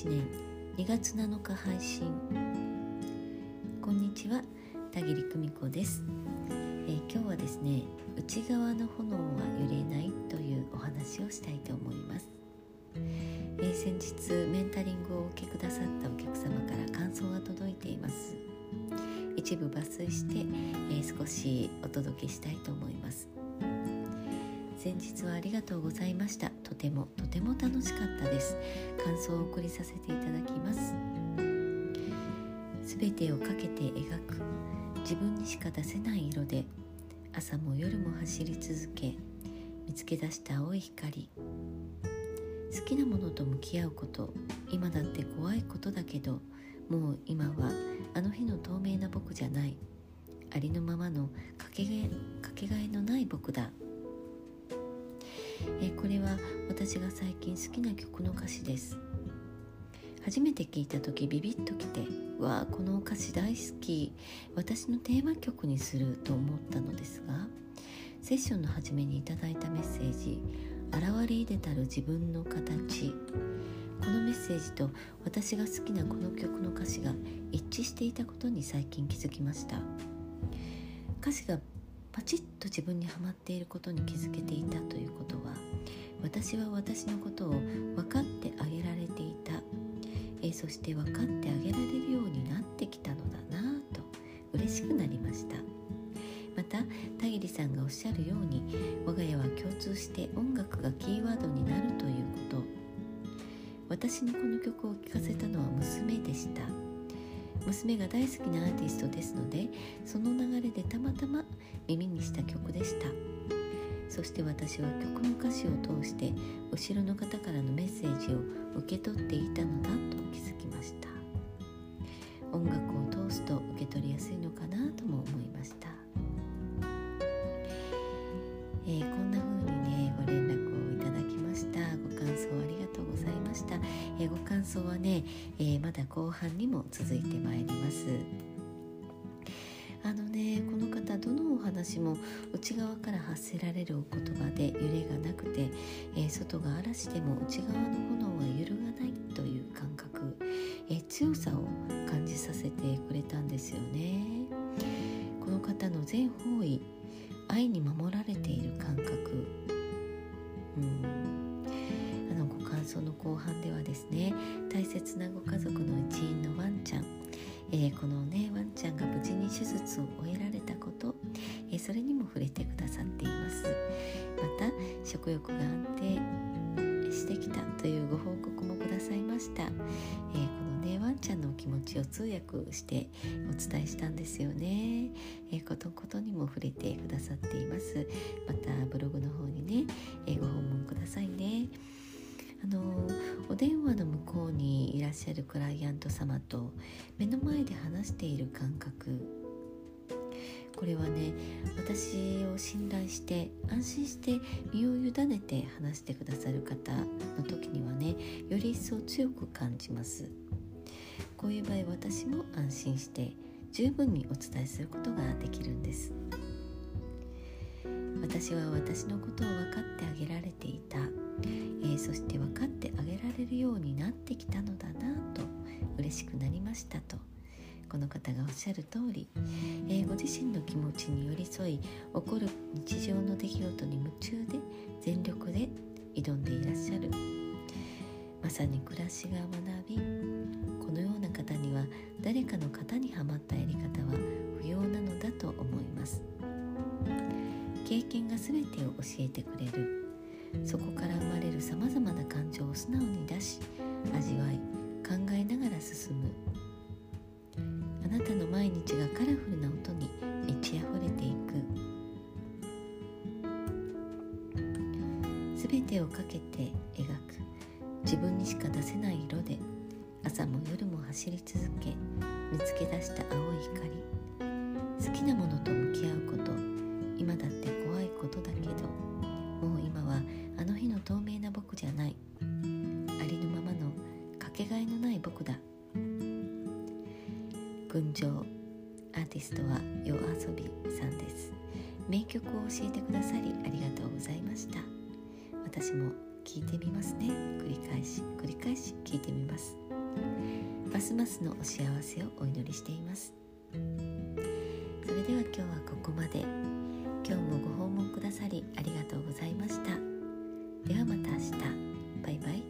2021年2月7日配信こんにちは田切久美子です、えー、今日はですね内側の炎は揺れないというお話をしたいと思います、えー、先日メンタリングをお受けくださったお客様から感想が届いています一部抜粋して、えー、少しお届けしたいと思います先日はありがとうございました。とてもとても楽しかったです。感想を送りさせていただきます。すべてをかけて描く。自分にしか出せない色で朝も夜も走り続け見つけ出した青い光。好きなものと向き合うこと。今だって怖いことだけどもう今はあの日の透明な僕じゃない。ありのままのかけがえかけがえのない僕だ。えこれは私が最近好きな曲の歌詞です。初めて聞いた時ビビッときてうわこの歌詞大好き。私のテーマ曲にすると思ったのですがセッションの初めにいただいたメッセージ「現れいでたる自分の形」このメッセージと私が好きなこの曲の歌詞が一致していたことに最近気づきました。歌詞がパチッと自分にはまっていることに気づけていたということは私は私のことを分かってあげられていた、えそして分かってあげられるようになってきたのだなぁと嬉しくなりました。また田切さんがおっしゃるように我が家は共通して音楽がキーワードになるということ。私にこの曲を聴かせたのは娘でした。娘が大好きなアーティストですのでその流れでたまたま耳にした曲でした。そして私は曲の歌詞を通して後ろの方からのメッセージを受け取っていたのだと気づきました。音楽を通すと受け取りやすい感想はね、えー、まだ後半にも続いてまいります。あのねこの方どのお話も内側から発せられるお言葉で揺れがなくて、えー、外が嵐でも内側の炎は揺るがないという感覚、えー、強さを感じさせてくれたんですよね。この方の全方位愛に守られている感覚。うん。のご感想の後半ではですね大切なご家族の一員のワンちゃんえー、このねワンちゃんが無事に手術を終えられたこと、えー、それにも触れてくださっています。また食欲が安定してきたというご報告もくださいました、えー、このねワンちゃんのお気持ちを通訳してお伝えしたんですよね、えー、ことことにも触れてくださっています。またブログの方にね、えご訪問くださいね。あのお電話の向こうにいらっしゃるクライアント様と目の前で話している感覚。これはね私を信頼して安心して身を委ねて話してくださる方の時にはねより一層強く感じます。こういう場合私も安心して十分にお伝えすることができるんです。私は私のことを分かってあげられていた。えー、そして分かってあげられるようになってきたのだなと嬉しくなりましたとこの方がおっしゃる通り、えー、ご自身の気持ちに寄り添い起こる日常の出来事に夢中で全力で挑んでいらっしゃる。まさに暮らしが学びこのような方には誰かの型にはまったやり方は不要なのだと思います。経験が全てを教えてくれる。そこから生まれるさまざまな感情を素直に出し味わい考えながら進む。あなたの毎日がカラフルな音に満ち溢れていく。すべてをかけて描く。自分にしか出せない色で朝も夜も走り続け見つけ出した青い光。好きなものと向き合うこと。今だって群青アーティストは夜遊びさんです。名曲を教えてくださりありがとうございました。私も聞いてみますね。繰り返し繰り返し聞いてみます。ますますのお幸せをお祈りしています。それでは今日はここまで。今日もご訪問くださりありがとうございました。ではまた明日。バイバイ。